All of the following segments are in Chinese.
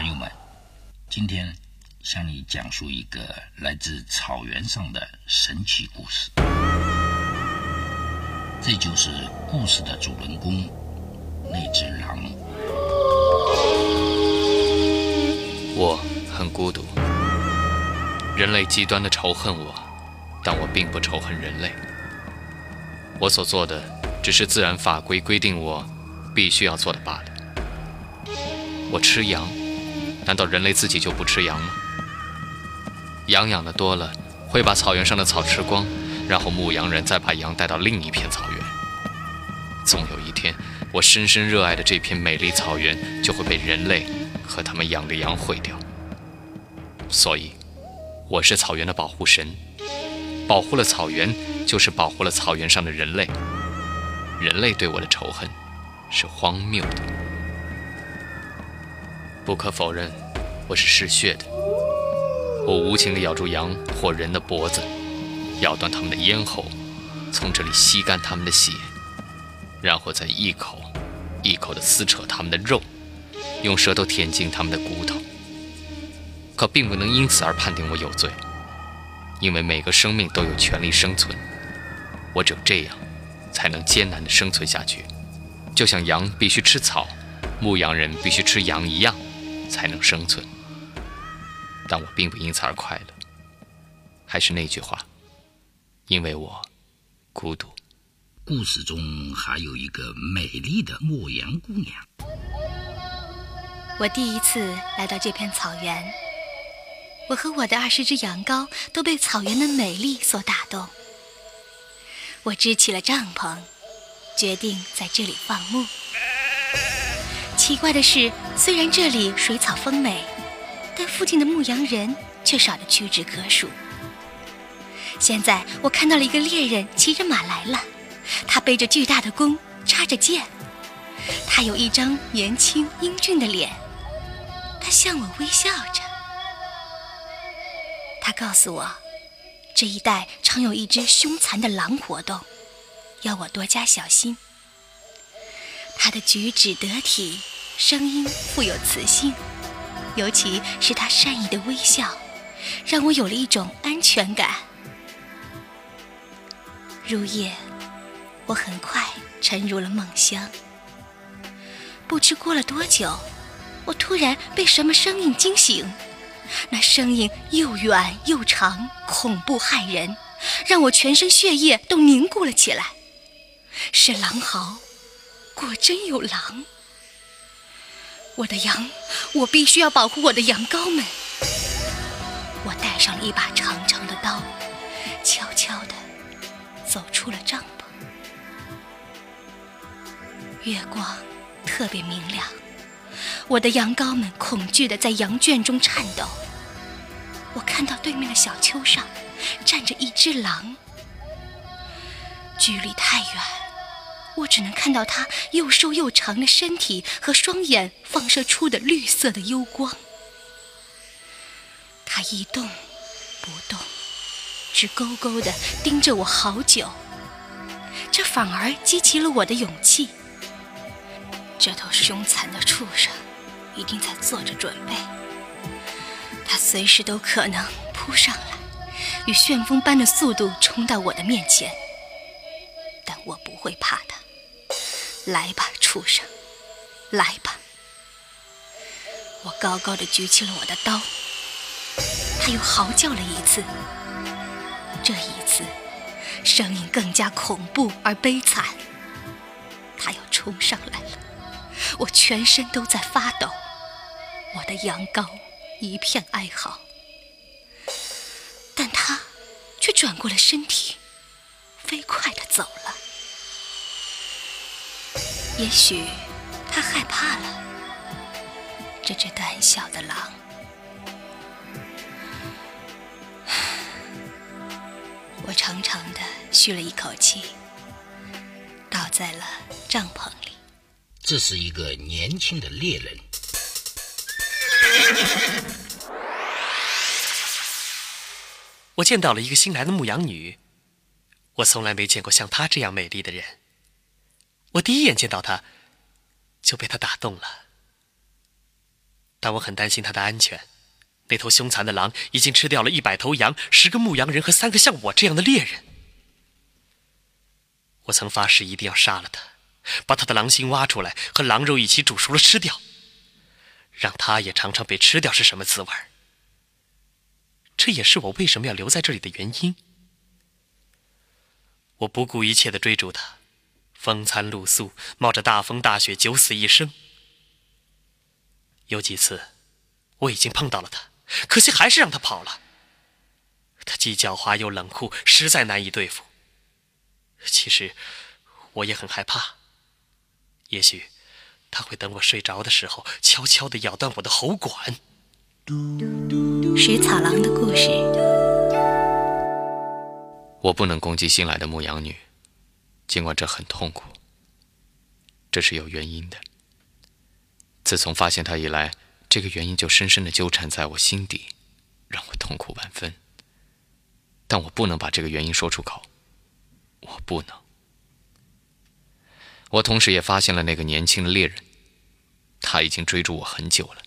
朋友们，今天向你讲述一个来自草原上的神奇故事。这就是故事的主人公——那只狼。我很孤独，人类极端的仇恨我，但我并不仇恨人类。我所做的只是自然法规规定我必须要做的罢了。我吃羊，难道人类自己就不吃羊吗？羊养的多了，会把草原上的草吃光，然后牧羊人再把羊带到另一片草原。总有一天，我深深热爱的这片美丽草原就会被人类和他们养的羊毁掉。所以，我是草原的保护神，保护了草原，就是保护了草原上的人类。人类对我的仇恨是荒谬的。不可否认，我是嗜血的。我无情地咬住羊或人的脖子，咬断他们的咽喉，从这里吸干他们的血，然后再一口一口地撕扯他们的肉，用舌头舔进他们的骨头。可并不能因此而判定我有罪，因为每个生命都有权利生存。我只有这样，才能艰难地生存下去，就像羊必须吃草，牧羊人必须吃羊一样。才能生存，但我并不因此而快乐。还是那句话，因为我孤独。故事中还有一个美丽的牧羊姑娘。我第一次来到这片草原，我和我的二十只羊羔都被草原的美丽所打动。我支起了帐篷，决定在这里放牧。奇怪的是，虽然这里水草丰美，但附近的牧羊人却少得屈指可数。现在我看到了一个猎人骑着马来了，他背着巨大的弓，插着箭。他有一张年轻英俊的脸，他向我微笑着。他告诉我，这一带常有一只凶残的狼活动，要我多加小心。他的举止得体。声音富有磁性，尤其是他善意的微笑，让我有了一种安全感。入夜，我很快沉入了梦乡。不知过了多久，我突然被什么声音惊醒，那声音又远又长，恐怖骇人，让我全身血液都凝固了起来。是狼嚎，果真有狼！我的羊，我必须要保护我的羊羔们。我带上了一把长长的刀，悄悄地走出了帐篷。月光特别明亮，我的羊羔们恐惧地在羊圈中颤抖。我看到对面的小丘上站着一只狼，距离太远。我只能看到它又瘦又长的身体和双眼放射出的绿色的幽光。它一动不动，直勾勾地盯着我好久。这反而激起了我的勇气。这头凶残的畜生一定在做着准备，它随时都可能扑上来，以旋风般的速度冲到我的面前。但我不会怕。来吧，畜生，来吧！我高高的举起了我的刀，他又嚎叫了一次，这一次声音更加恐怖而悲惨。他要冲上来了，我全身都在发抖，我的羊羔一片哀嚎，但他却转过了身体，飞快的走了。也许他害怕了，这只胆小的狼。我长长的吁了一口气，倒在了帐篷里。这是一个年轻的猎人。我见到了一个新来的牧羊女，我从来没见过像她这样美丽的人。我第一眼见到他，就被他打动了。但我很担心他的安全。那头凶残的狼已经吃掉了一百头羊、十个牧羊人和三个像我这样的猎人。我曾发誓一定要杀了他，把他的狼心挖出来，和狼肉一起煮熟了吃掉，让他也尝尝被吃掉是什么滋味这也是我为什么要留在这里的原因。我不顾一切的追逐他，风餐露宿，冒着大风大雪，九死一生。有几次，我已经碰到了他，可惜还是让他跑了。他既狡猾又冷酷，实在难以对付。其实，我也很害怕。也许，他会等我睡着的时候，悄悄地咬断我的喉管。食草狼的故事。我不能攻击新来的牧羊女，尽管这很痛苦。这是有原因的。自从发现他以来，这个原因就深深的纠缠在我心底，让我痛苦万分。但我不能把这个原因说出口。我不能。我同时也发现了那个年轻的猎人，他已经追逐我很久了。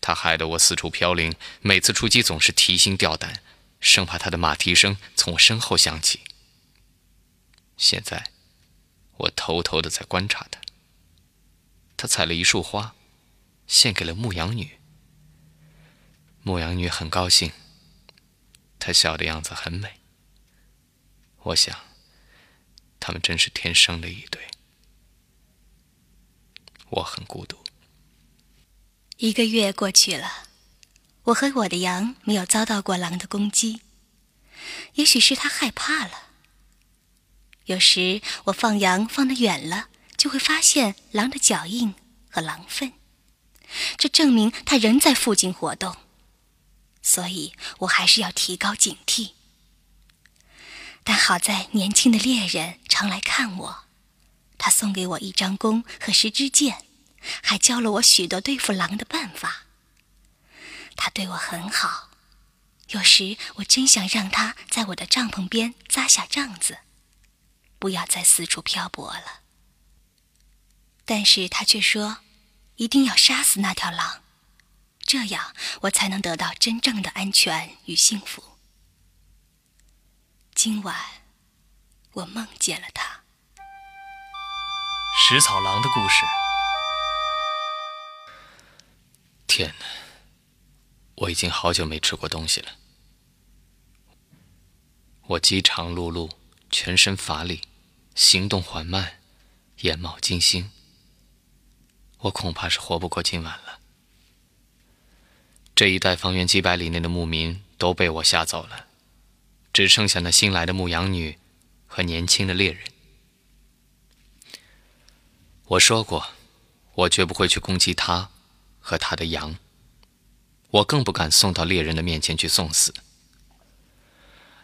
他害得我四处飘零，每次出击总是提心吊胆，生怕他的马蹄声从我身后响起。现在，我偷偷的在观察他。他采了一束花，献给了牧羊女。牧羊女很高兴，她笑的样子很美。我想，他们真是天生的一对。我很孤独。一个月过去了，我和我的羊没有遭到过狼的攻击。也许是他害怕了。有时我放羊放得远了，就会发现狼的脚印和狼粪，这证明它仍在附近活动。所以我还是要提高警惕。但好在年轻的猎人常来看我，他送给我一张弓和十支箭，还教了我许多对付狼的办法。他对我很好，有时我真想让他在我的帐篷边扎下帐子，不要再四处漂泊了。但是他却说，一定要杀死那条狼，这样我才能得到真正的安全与幸福。今晚，我梦见了他。食草狼的故事。天哪！我已经好久没吃过东西了。我饥肠辘辘，全身乏力，行动缓慢，眼冒金星。我恐怕是活不过今晚了。这一带方圆几百里内的牧民都被我吓走了。只剩下那新来的牧羊女和年轻的猎人。我说过，我绝不会去攻击他和他的羊。我更不敢送到猎人的面前去送死。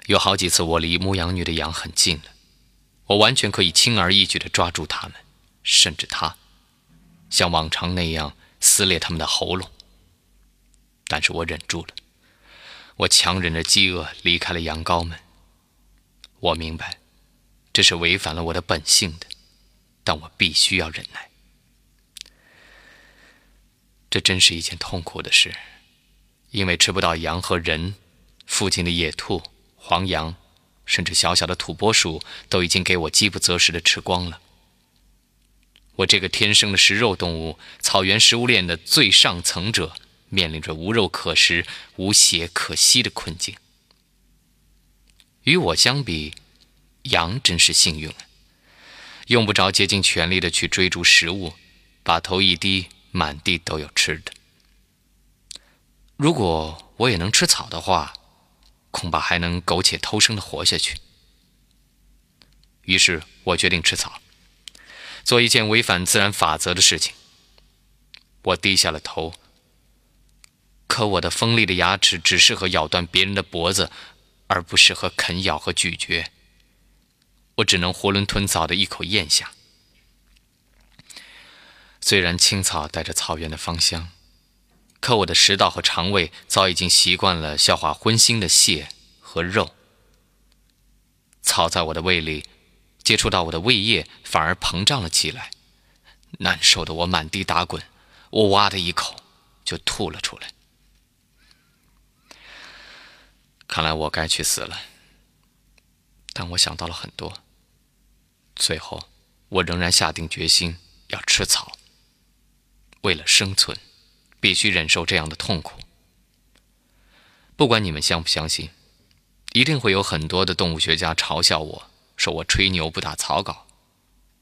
有好几次，我离牧羊女的羊很近了，我完全可以轻而易举地抓住他们，甚至他，像往常那样撕裂他们的喉咙。但是我忍住了。我强忍着饥饿离开了羊羔们。我明白，这是违反了我的本性的，但我必须要忍耐。这真是一件痛苦的事，因为吃不到羊和人，附近的野兔、黄羊，甚至小小的土拨鼠，都已经给我饥不择食的吃光了。我这个天生的食肉动物，草原食物链的最上层者。面临着无肉可食、无血可吸的困境。与我相比，羊真是幸运了，用不着竭尽全力的去追逐食物，把头一低，满地都有吃的。如果我也能吃草的话，恐怕还能苟且偷生的活下去。于是我决定吃草，做一件违反自然法则的事情。我低下了头。可我的锋利的牙齿只适合咬断别人的脖子，而不适合啃咬和咀嚼。我只能囫囵吞枣的一口咽下。虽然青草带着草原的芳香，可我的食道和肠胃早已经习惯了消化荤腥的蟹和肉。草在我的胃里接触到我的胃液，反而膨胀了起来，难受的我满地打滚。我哇的一口。就吐了出来。看来我该去死了。但我想到了很多，最后我仍然下定决心要吃草。为了生存，必须忍受这样的痛苦。不管你们相不相信，一定会有很多的动物学家嘲笑我说我吹牛不打草稿。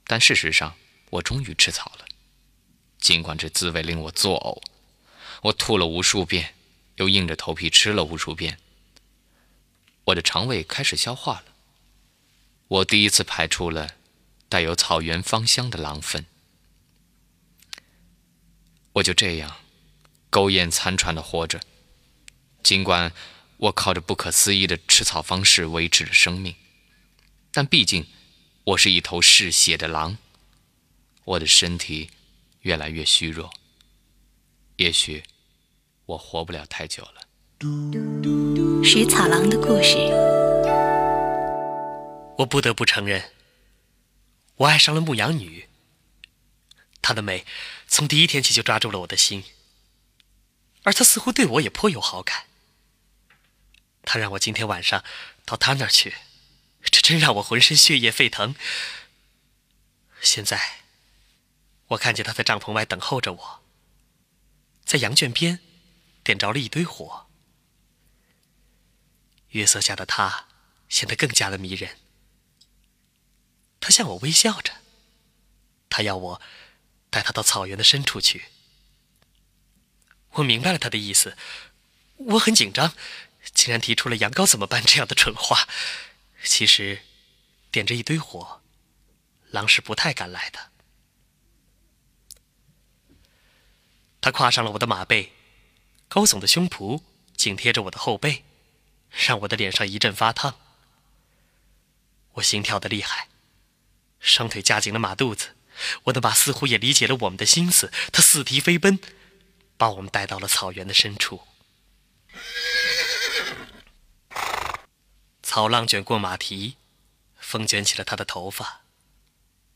但事实上，我终于吃草了，尽管这滋味令我作呕，我吐了无数遍，又硬着头皮吃了无数遍。我的肠胃开始消化了，我第一次排出了带有草原芳香的狼粪。我就这样苟延残喘的活着，尽管我靠着不可思议的吃草方式维持着生命，但毕竟我是一头嗜血的狼，我的身体越来越虚弱，也许我活不了太久了。食草狼的故事，我不得不承认，我爱上了牧羊女。她的美从第一天起就抓住了我的心，而他似乎对我也颇有好感。他让我今天晚上到他那儿去，这真让我浑身血液沸腾。现在，我看见他在帐篷外等候着我，在羊圈边点着了一堆火。月色下的他显得更加的迷人。他向我微笑着，他要我带他到草原的深处去。我明白了他的意思，我很紧张，竟然提出了羊羔怎么办这样的蠢话。其实，点着一堆火，狼是不太敢来的。他跨上了我的马背，高耸的胸脯紧贴着我的后背。让我的脸上一阵发烫，我心跳的厉害，双腿夹紧了马肚子。我的马似乎也理解了我们的心思，它四蹄飞奔，把我们带到了草原的深处。草浪卷过马蹄，风卷起了他的头发，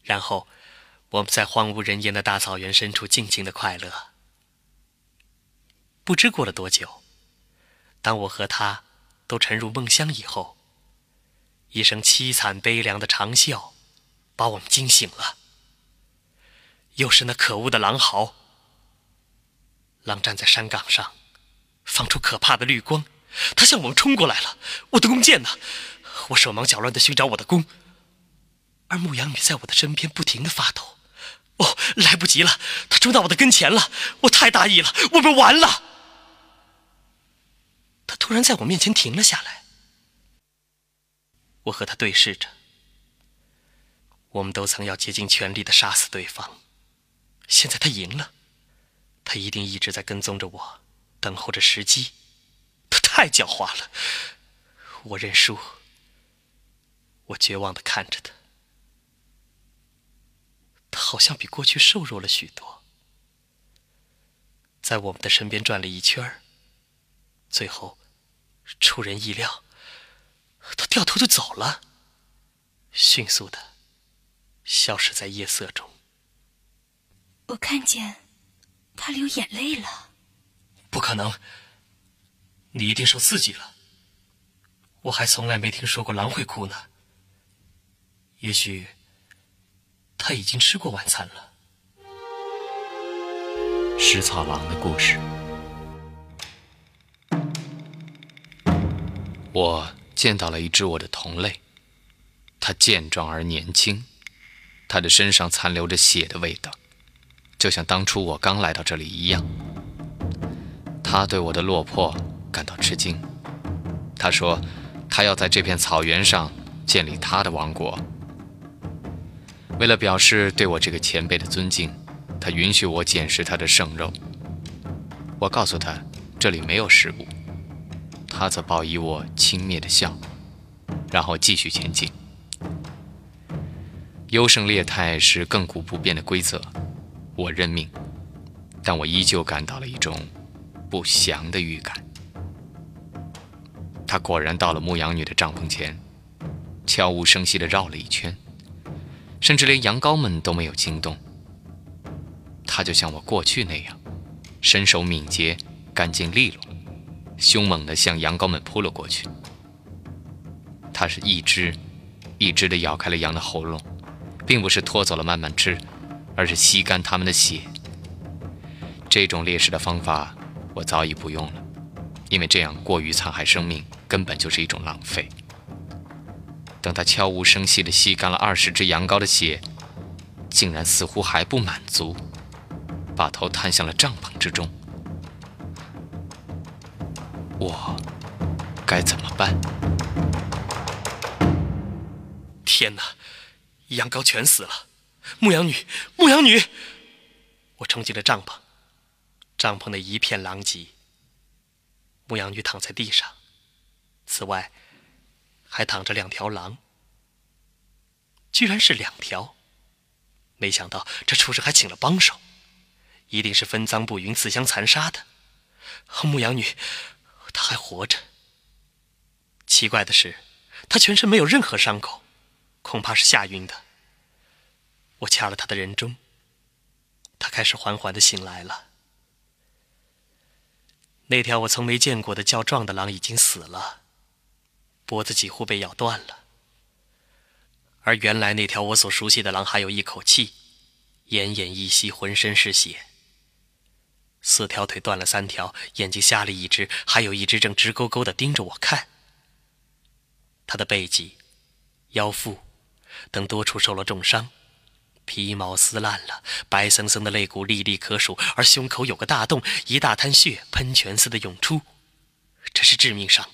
然后我们在荒无人烟的大草原深处尽情的快乐。不知过了多久，当我和他。都沉入梦乡以后，一声凄惨悲凉的长啸，把我们惊醒了。又是那可恶的狼嚎。狼站在山岗上，放出可怕的绿光，它向我们冲过来了。我的弓箭呢？我手忙脚乱地寻找我的弓，而牧羊女在我的身边不停地发抖。哦，来不及了，它冲到我的跟前了。我太大意了，我们完了。他突然在我面前停了下来，我和他对视着。我们都曾要竭尽全力的杀死对方，现在他赢了，他一定一直在跟踪着我，等候着时机。他太狡猾了，我认输。我绝望的看着他，他好像比过去瘦弱了许多，在我们的身边转了一圈最后。出人意料，他掉头就走了，迅速的消失在夜色中。我看见他流眼泪了。不可能，你一定受刺激了。我还从来没听说过狼会哭呢。也许他已经吃过晚餐了。食草狼的故事。我见到了一只我的同类，它健壮而年轻，它的身上残留着血的味道，就像当初我刚来到这里一样。他对我的落魄感到吃惊，他说他要在这片草原上建立他的王国。为了表示对我这个前辈的尊敬，他允许我捡食他的剩肉。我告诉他这里没有食物。他则报以我轻蔑的笑，然后继续前进。优胜劣汰是亘古不变的规则，我认命，但我依旧感到了一种不祥的预感。他果然到了牧羊女的帐篷前，悄无声息地绕了一圈，甚至连羊羔们都没有惊动。他就像我过去那样，身手敏捷，干净利落，凶猛地向羊羔们扑了过去。他是一只一只地咬开了羊的喉咙，并不是拖走了慢慢吃，而是吸干他们的血。这种猎食的方法我早已不用了，因为这样过于残害生命，根本就是一种浪费。等他悄无声息地吸干了二十只羊羔的血，竟然似乎还不满足，把头探向了帐篷之中。我该怎么办？天哪！羊羔全死了！牧羊女，牧羊女！我冲进了帐篷，帐篷内一片狼藉。牧羊女躺在地上，此外还躺着两条狼，居然是两条。没想到这畜生还请了帮手，一定是分赃不匀、自相残杀的。牧羊女，她还活着。奇怪的是，她全身没有任何伤口。恐怕是吓晕的。我掐了他的人中，他开始缓缓的醒来了。那条我从没见过的较壮的狼已经死了，脖子几乎被咬断了。而原来那条我所熟悉的狼还有一口气，奄奄一息，浑身是血。四条腿断了三条，眼睛瞎了一只，还有一只正直勾勾的盯着我看。他的背脊、腰腹。等多处受了重伤，皮毛撕烂了，白森森的肋骨历历可数，而胸口有个大洞，一大滩血喷泉似的涌出，这是致命伤。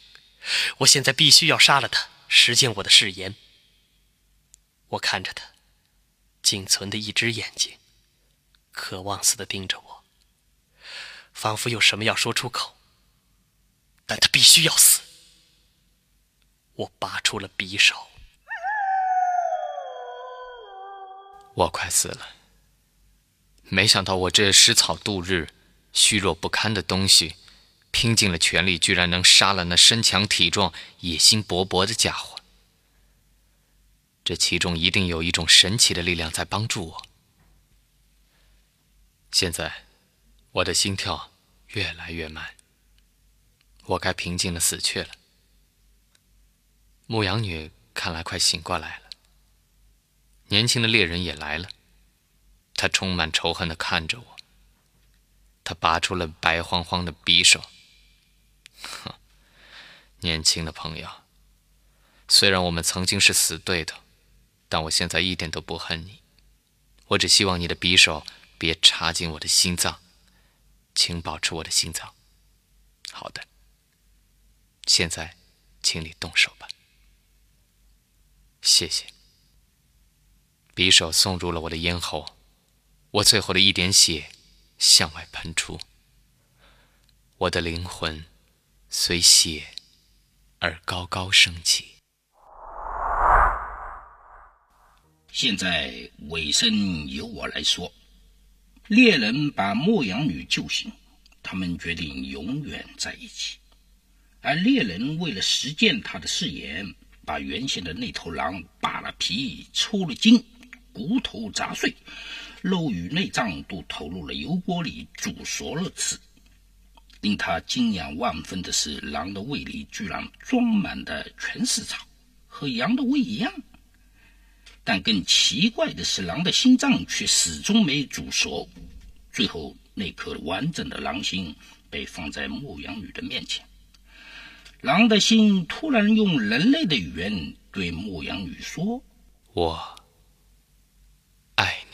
我现在必须要杀了他，实现我的誓言。我看着他，仅存的一只眼睛，渴望似的盯着我，仿佛有什么要说出口，但他必须要死。我拔出了匕首。我快死了。没想到我这食草度日、虚弱不堪的东西，拼尽了全力，居然能杀了那身强体壮、野心勃勃的家伙。这其中一定有一种神奇的力量在帮助我。现在，我的心跳越来越慢。我该平静的死去了。牧羊女看来快醒过来了。年轻的猎人也来了，他充满仇恨的看着我。他拔出了白晃晃的匕首。哼，年轻的朋友，虽然我们曾经是死对头，但我现在一点都不恨你。我只希望你的匕首别插进我的心脏，请保持我的心脏。好的，现在，请你动手吧。谢谢。匕首送入了我的咽喉，我最后的一点血向外喷出。我的灵魂随血而高高升起。现在尾声由我来说。猎人把牧羊女救醒，他们决定永远在一起。而猎人为了实践他的誓言，把原先的那头狼扒了皮、抽了筋。骨头砸碎，肉与内脏都投入了油锅里煮熟了吃。令他惊讶万分的是，狼的胃里居然装满的全是草，和羊的胃一样。但更奇怪的是，狼的心脏却始终没煮熟。最后，那颗完整的狼心被放在牧羊女的面前。狼的心突然用人类的语言对牧羊女说：“我。” ein.